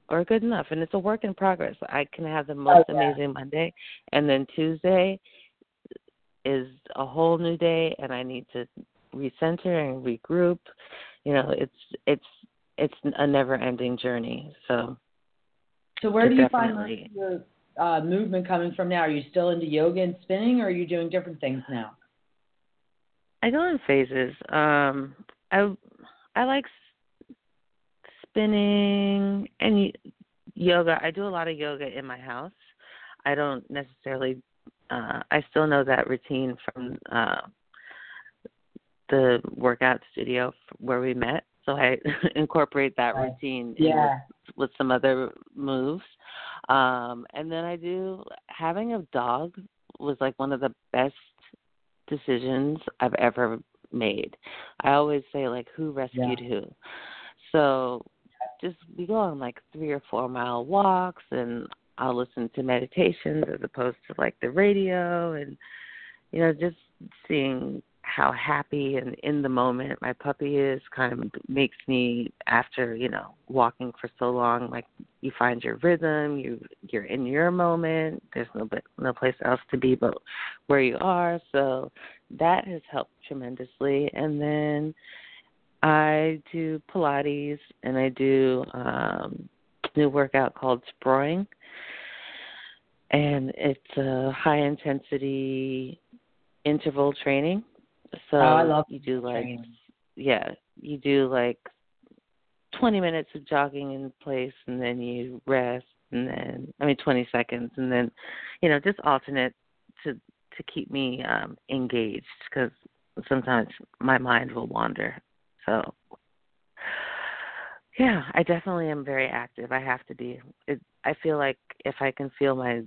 or good enough. And it's a work in progress. I can have the most yeah. amazing Monday and then Tuesday is a whole new day and I need to recenter and regroup. You know, it's it's it's a never ending journey. So So where do you find your uh, movement coming from now? Are you still into yoga and spinning, or are you doing different things now? I go in phases. Um, I I like spinning and yoga. I do a lot of yoga in my house. I don't necessarily. Uh, I still know that routine from uh, the workout studio where we met, so I (laughs) incorporate that routine in Yeah. with, with some other moves. Um, and then I do having a dog was like one of the best decisions I've ever made. I always say like who rescued who. So just we go on like three or four mile walks and I'll listen to meditations as opposed to like the radio and you know, just seeing how happy and in the moment my puppy is kind of makes me after, you know, walking for so long, like you find your rhythm, you you're in your moment. There's no no place else to be but where you are. So that has helped tremendously. And then I do Pilates and I do um new workout called sproing. And it's a high intensity interval training. So Oh, I love you do like training. yeah, you do like 20 minutes of jogging in place and then you rest and then I mean 20 seconds and then you know just alternate to to keep me um engaged cuz sometimes my mind will wander. So yeah, I definitely am very active. I have to be. It, I feel like if I can feel my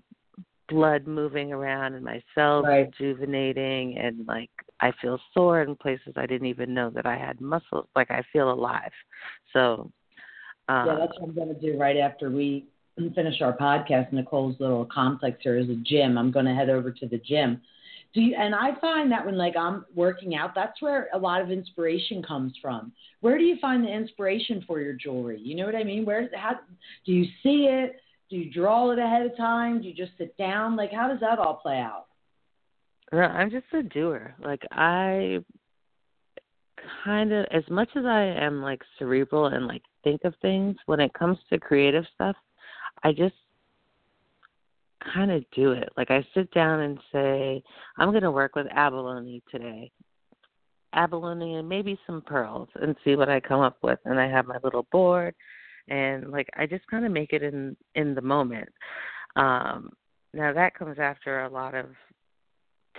blood moving around and my cells Right. rejuvenating and like I feel sore in places I didn't even know that I had muscles. Like I feel alive. So um, yeah, that's what I'm going to do right after we (clears throat) finish our podcast. Nicole's little complex here is a gym. I'm going to head over to the gym. Do you, and I find that when like I'm working out, that's where a lot of inspiration comes from. Where do you find the inspiration for your jewelry? You know what I mean? Where how do you see it? Do you draw it ahead of time? Do you just sit down? Like how does that all play out? No, I'm just a doer. Like I kind of as much as I am like cerebral and like think of things when it comes to creative stuff, I just kind of do it. Like I sit down and say, I'm going to work with abalone today. Abalone and maybe some pearls and see what I come up with. And I have my little board and like I just kind of make it in in the moment. Um now that comes after a lot of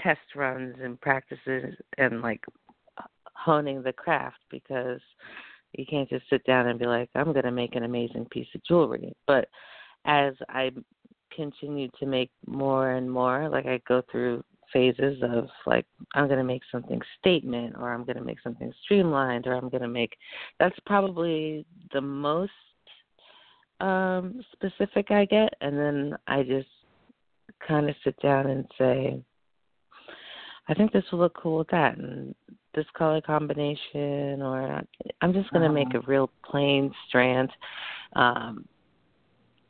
test runs and practices and like honing the craft because you can't just sit down and be like i'm going to make an amazing piece of jewelry. But as i continue to make more and more like i go through phases of like i'm going to make something statement or i'm going to make something streamlined or i'm going to make that's probably the most um specific i get. And then i just kind of sit down and say I think this will look cool with that and this color combination or I'm just going to make a real plain strand. Um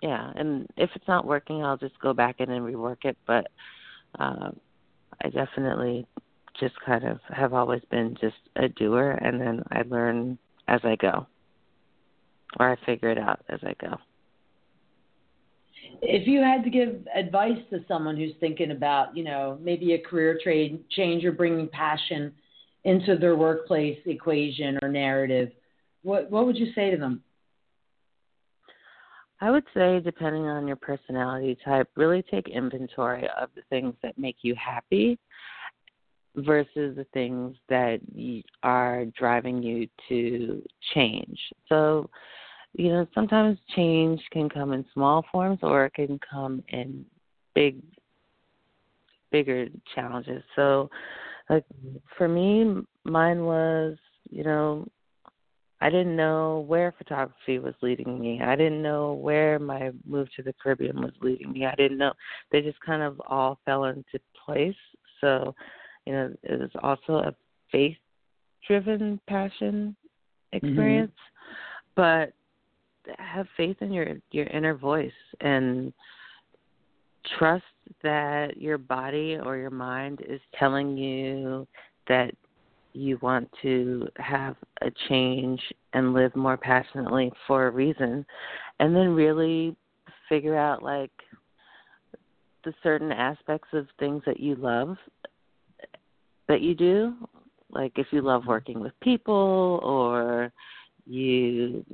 yeah, and if it's not working, I'll just go back in and rework it, but um I definitely just kind of have always been just a doer and then I learn as I go. Or I figure it out as I go. If you had to give advice to someone who's thinking about, you know, maybe a career trade change or bringing passion into their workplace equation or narrative, what what would you say to them? I would say, depending on your personality type, really take inventory of the things that make you happy versus the things that are driving you to change. So, you know, sometimes change can come in small forms or it can come in big bigger challenges. So, like for me, mine was, you know, I didn't know where photography was leading me. I didn't know where my move to the Caribbean was leading me. I didn't know. They just kind of all fell into place. So, you know, it was also a faith driven passion mm-hmm. experience. But have faith in your your inner voice and trust that your body or your mind is telling you that you want to have a change and live more passionately for a reason. And then really figure out like the certain aspects of things that you love that you do. Like if you love working with people or you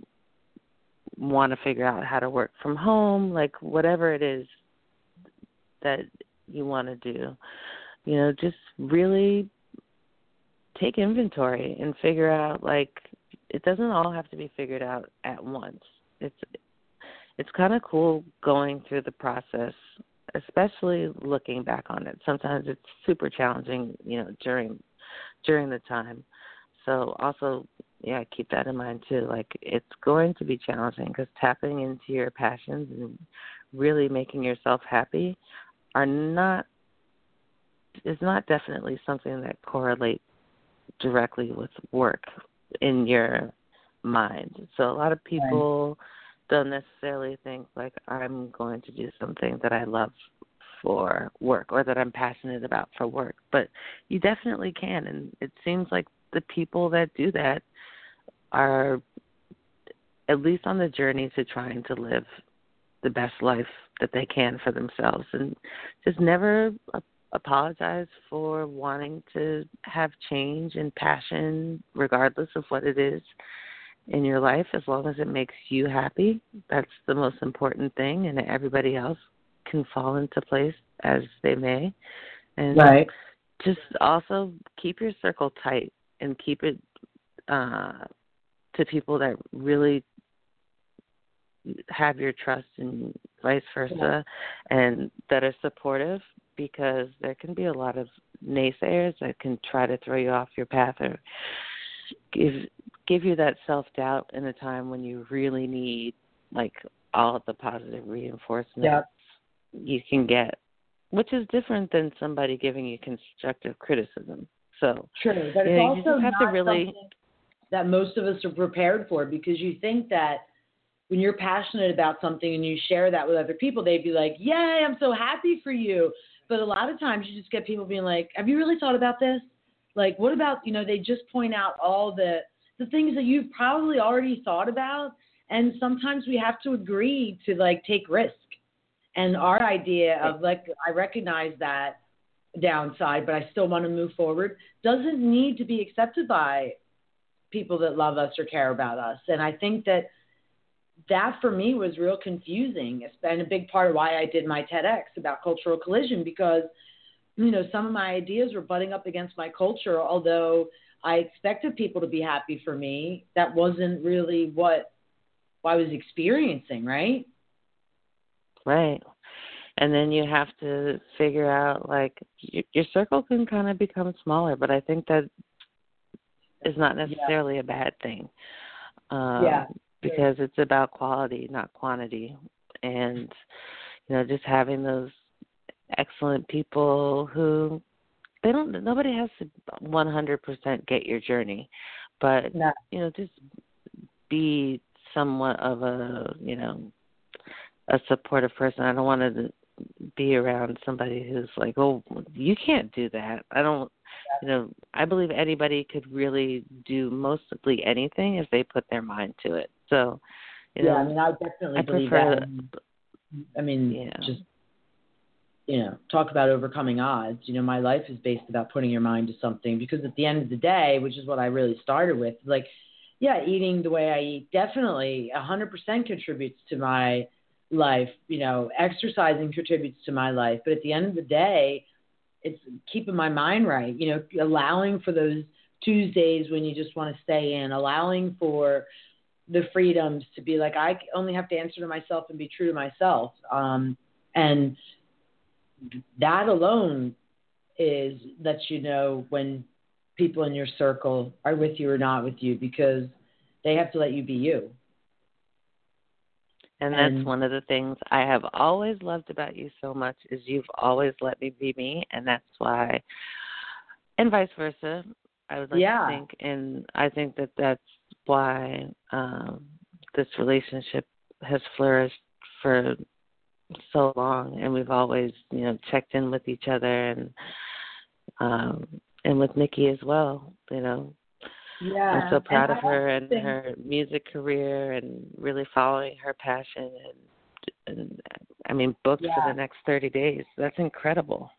want to figure out how to work from home like whatever it is that you want to do. You know just really take inventory and figure out like it doesn't all have to be figured out at once. It's it's kind of cool going through the process especially looking back on it. Sometimes it's super challenging you know during during the time. So also yeah keep that in mind too like it's going to be challenging because tapping into your passions and really making yourself happy are not is not definitely something that correlates directly with work in your mind. So a lot of people don't necessarily think like I'm going to do something that I love for work or that I'm passionate about for work, but you definitely can and it seems like the people that do that are at least on the journey to trying to live the best life that they can for themselves and just never apologize for wanting to have change and passion regardless of what it is in your life as long as it makes you happy that's the most important thing and everybody else can fall into place as they may and Right. just also keep your circle tight and keep it uh to people that really have your trust and vice versa and that are supportive because there can be a lot of naysayers that can try to throw you off your path or give give you that self doubt in a time when you really need like all of the positive reinforcement Yep. you can get which is different than somebody giving you constructive criticism so True, but Yeah, you also just have to really- something that most of us are prepared for because you think that when you're passionate about something and you share that with other people, they'd be like, "Yay, I'm so happy for you." But a lot of times, you just get people being like, "Have you really thought about this? Like, what about you know?" They just point out all the the things that you've probably already thought about, and sometimes we have to agree to like take risk. And our idea of like, I recognize that downside, but I still want to move forward, doesn't need to be accepted by people that love us or care about us. And I think that that for me was real confusing. It's been a big part of why I did my TEDx about cultural collision because, you know, some of my ideas were butting up against my culture, although I expected people to be happy for me. That wasn't really what I was experiencing, right? Right. And then you have to figure out like your circle can kind of become smaller, but I think that is not necessarily a bad thing. Um, Yeah. Because it's about quality, not quantity. And, you know, just having those excellent people who they don't, nobody has to 100% get your journey, but, No. you know, just be somewhat of a, you know, a supportive person. I don't want to be around somebody who's like, "Oh, you can't do that." I don't, you know. I believe anybody could really do mostly anything if they put their mind to it. So, you yeah, know, I mean, I definitely I believe prefer that. I mean, Yeah. just you know, talk about overcoming odds. You know, my life is based about putting your mind to something because at the end of the day, which is what I really started with, like, yeah, eating the way I eat definitely 100% contributes to my life. You know, exercising contributes to my life, but at the end of the day, it's keeping my mind right. You know, allowing for those Tuesdays when you just want to stay in, allowing for the freedoms to be like I only have to answer to myself and be true to myself. Um, and that alone is lets you know when people in your circle are with you or not with you because they have to let you be you. And that's And- one of the things I have always loved about you so much is you've always let me be me, and that's why, and vice versa. I would like Yeah. to think, and I think that that's why um, this relationship has flourished for so long, and we've always, you know, checked in with each other, and um, and with Nikki as well. You know, Yeah. I'm so proud of And I her and think- her music career and really following her passion and, and I mean booked for the next 30 days. That's incredible.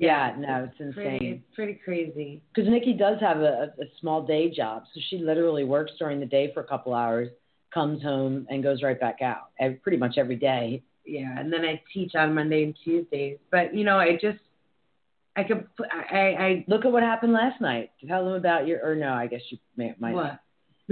Yeah, no, it's insane. it's pretty crazy. Because Nikki does have a, a small day job, so she literally works during the day for a couple hours, comes home, and goes right back out. Every, pretty much every day. Yeah, and then I teach on Monday and Tuesdays. But you know, I just, I could, I, I, Look at what happened last night. Tell them about your, or no, I guess you may, might. what?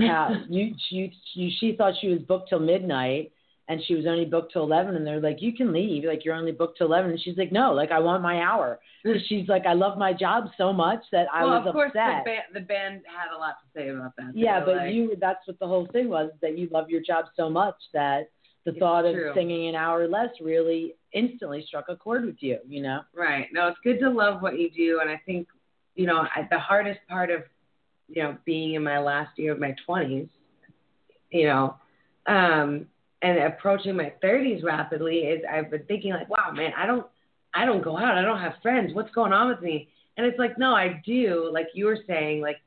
How (laughs) you, you, you, she thought she was booked till midnight, and she was only booked till eleven. And they're like, you can leave. Like you're only booked till eleven. And she's like, no, like I want my hour. (laughs) she's like, I love my job so much that I well, was of course, upset. the band, the band had a lot to say about that. Yeah, but like, you that's what the whole thing was that you love your job so much that the It's thought of singing an hour less really instantly struck a chord with you, you know? Right. No, it's good to love what you do, and I think, you know, I, the hardest part of, you know, being in my last year of my twenties, you know, um, and approaching my thirties rapidly is I've been thinking like, wow, man, I don't, I don't go out, I don't have friends. What's going on with me? And it's like, no, I do. Like you were saying, like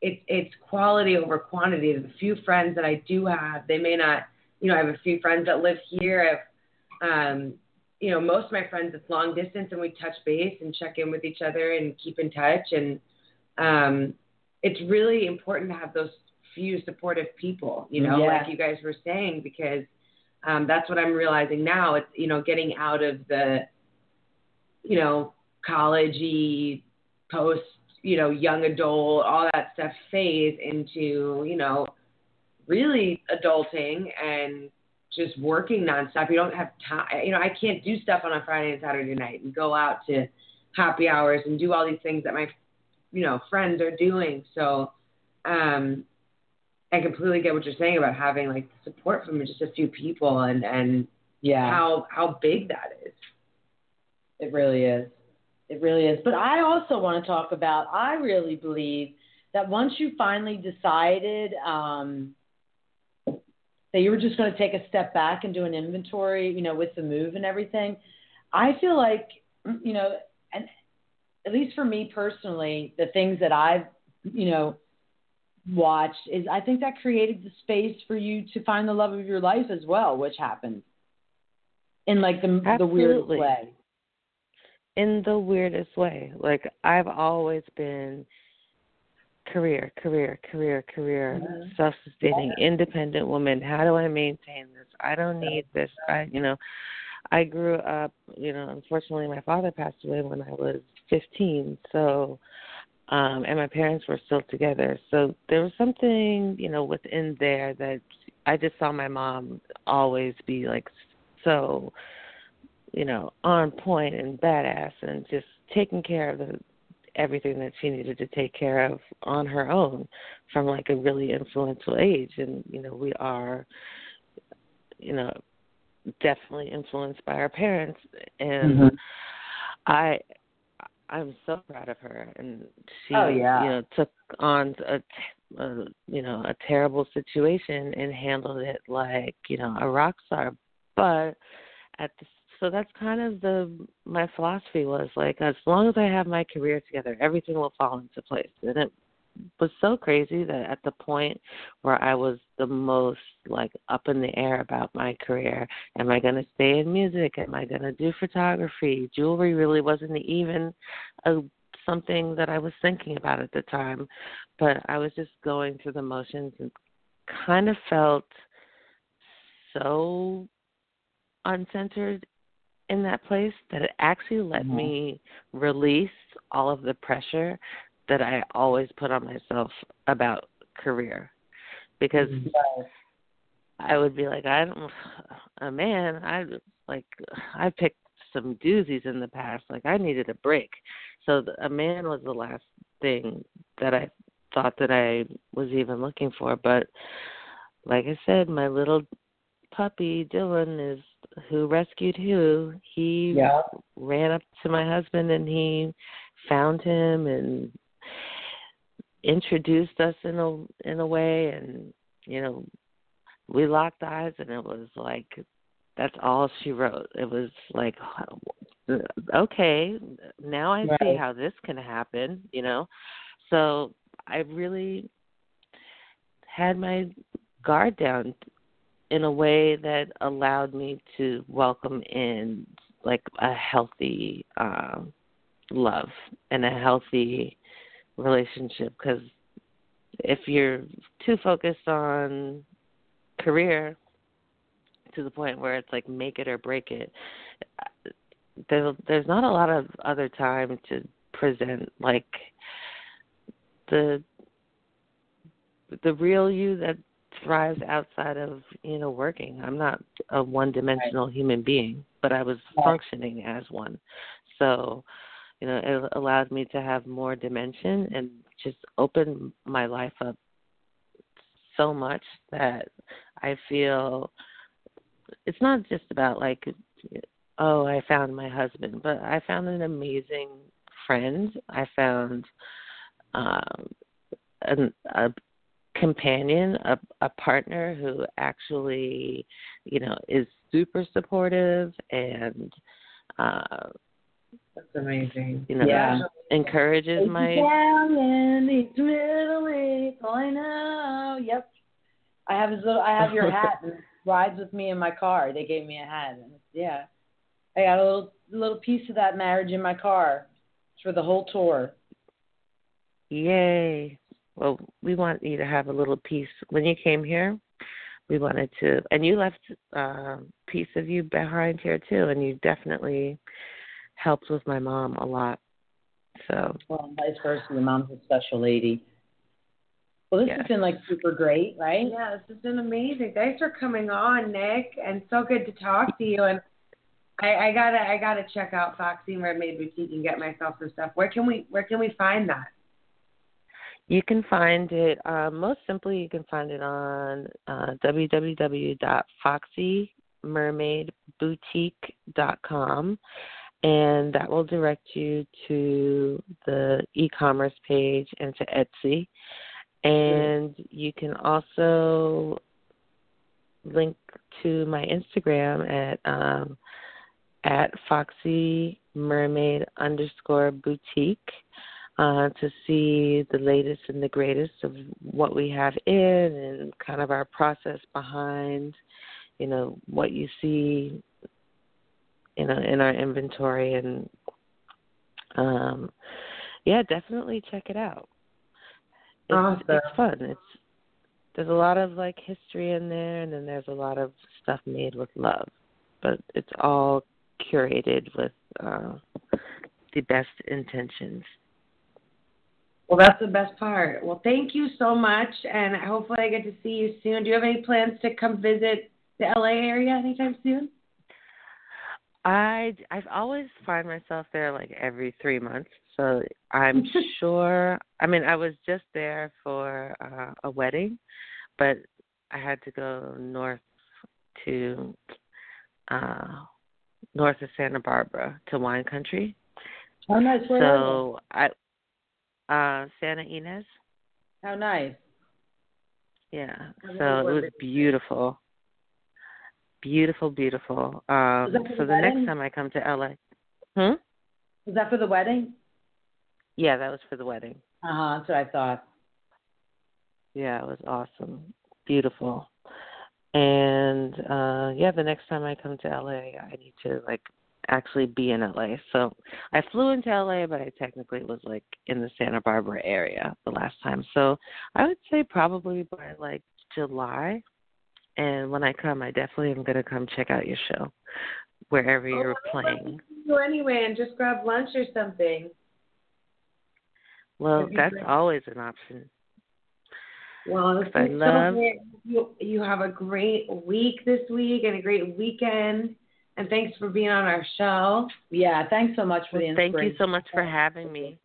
it's it's quality over quantity. The few friends that I do have, they may not, you know, I have a few friends that live here. I have, um, you know, most of my friends it's long distance, and we touch base and check in with each other and keep in touch. And um, it's really important to have those few supportive people, you know, Yeah. like you guys were saying, because um, that's what I'm realizing now. It's you know, getting out of the, you know, collegey post, you know, young adult, all that stuff phase into, you know, really adulting and just working nonstop. You don't have time. You know, I can't do stuff on a Friday and Saturday night and go out to happy hours and do all these things that my, you know, friends are doing. So, um, I completely get what you're saying about having like support from just a few people and and Yeah. how how big that is. It really is. It really is. But I also want to talk about I really believe that once you finally decided um that you were just going to take a step back and do an inventory, you know, with the move and everything, I feel like you know, and at least for me personally, the things that I've, you know, watched is I think that created the space for you to find the love of your life as well, which happened in like the the weirdest way. In the weirdest way. Like I've always been career, career, career, career, Mhm. self-sustaining, independent woman. How do I maintain this? I don't need this. I, you know, I grew up, you know, unfortunately my father passed away when I was 15. So um and my parents were still together. So there was something, you know, within there that I just saw my mom always be like so you know, on point and badass and just taking care of the everything that she needed to take care of on her own from like a really influential age and you know we are you know definitely influenced by our parents and Mhm. i i'm so proud of her and she Oh, yeah. you know took on a, a you know a terrible situation and handled it like you know a rock star but at the so that's kind of the my philosophy was like as long as I have my career together, everything will fall into place. And it was so crazy that at the point where I was the most like up in the air about my career, am I going to stay in music? Am I going to do photography? Jewelry really wasn't even a something that I was thinking about at the time, but I was just going through the motions and kind of felt so uncentered in that place that it actually let Mhm. me release all of the pressure that I always put on myself about career because I would be like I don't a man I like I picked some doozies in the past. Like I needed a break. So the, a man was the last thing that I thought that I was even looking for. But like I said, my little puppy Dylan is who rescued who. He Yeah. ran up to my husband and he found him and introduced us in a in a way and you know we locked eyes and it was like that's all she wrote it was like okay now i see how this can happen you know so i really had my guard down in a way that allowed me to welcome in like a healthy um love and a healthy relationship. Because if you're too focused on career to the point where it's like make it or break it there, there's not a lot of other time to present like the the real you that thrives outside of you know working. I'm not a one dimensional human being but i was Right. functioning as one. So you know it allowed me to have more dimension and just open my life up so much that i feel it's not just about like oh i found my husband but i found an amazing friend. I found um an, a companion a a partner who actually you know is super supportive and uh That's amazing. you know Yeah. encourages my Italian, it's Middle East. I know. Yep. I have his little. I have your (laughs) hat and rides with me in my car. They gave me a hat. And yeah, I got a little little piece of that marriage in my car for the whole tour. Yay. Well, we want you to have a little piece. When you came here, we wanted to, and you left a uh, piece of you behind here too, and you definitely helped with my mom a lot. So, Well, vice versa. Your mom's a special lady. Well, this Yeah. has been like super great, right? Yeah, this has been amazing. Thanks for coming on, Nick, and so good to talk to you. And I, I gotta, I gotta check out Foxy Mermaid Boutique and get myself some stuff. Where can we, where can we find that? You can find it uh, most simply. You can find it on uh, www.foxymermaidboutique.com, and that will direct you to the e-commerce page and to Etsy. And you can also link to my Instagram at um, at Foxy Mermaid underscore boutique uh, to see the latest and the greatest of what we have in and kind of our process behind, you know, what you see in a, in our inventory and um yeah, definitely check it out. It's, Awesome. it's fun. It's there's a lot of like history in there and then there's a lot of stuff made with love. But it's all curated with uh the best intentions. Well, that's the best part. Well, thank you so much, and hopefully I get to see you soon. Do you have any plans to come visit the LA area anytime soon? I I've always find myself there like every three months, so I'm (laughs) sure. I mean, I was just there for uh, a wedding, but I had to go north to uh north of Santa Barbara to wine country. Oh, nice. So I uh Santa Ynez. How nice. Yeah. So it was beautiful. Beautiful, beautiful. Um Was that for so the the next time I come to LA. Hmm? Was that for the wedding? Yeah, that was for the wedding. Uh huh. That's what I thought. Yeah, it was awesome. Beautiful. And uh yeah, the next time I come to LA, I need to like actually be in LA. So I flew into LA, but I technically was like in the Santa Barbara area the last time. So I would say probably by like July. And when I come, I definitely am going to come check out your show wherever oh, you're Oh, playing. You anyway, and just grab lunch or something. Well, that's great. always an option. Well, I is so love- You you have a great week this week and a great weekend. And thanks for being on our show. Yeah, thanks so much for the Thank you so much for having me.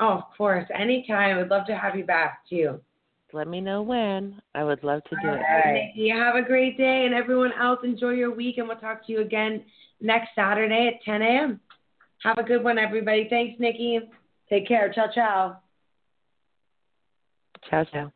Oh, of course, anytime. I'd love to have you back too. Let me know when. I would love to do All it. right, Niki, have a great day, and everyone else enjoy your week, and we'll talk to you again next Saturday at 10 a.m. Have a good one, everybody. Thanks, Niki. Take care. Ciao, ciao. Ciao, ciao.